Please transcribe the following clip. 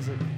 from night.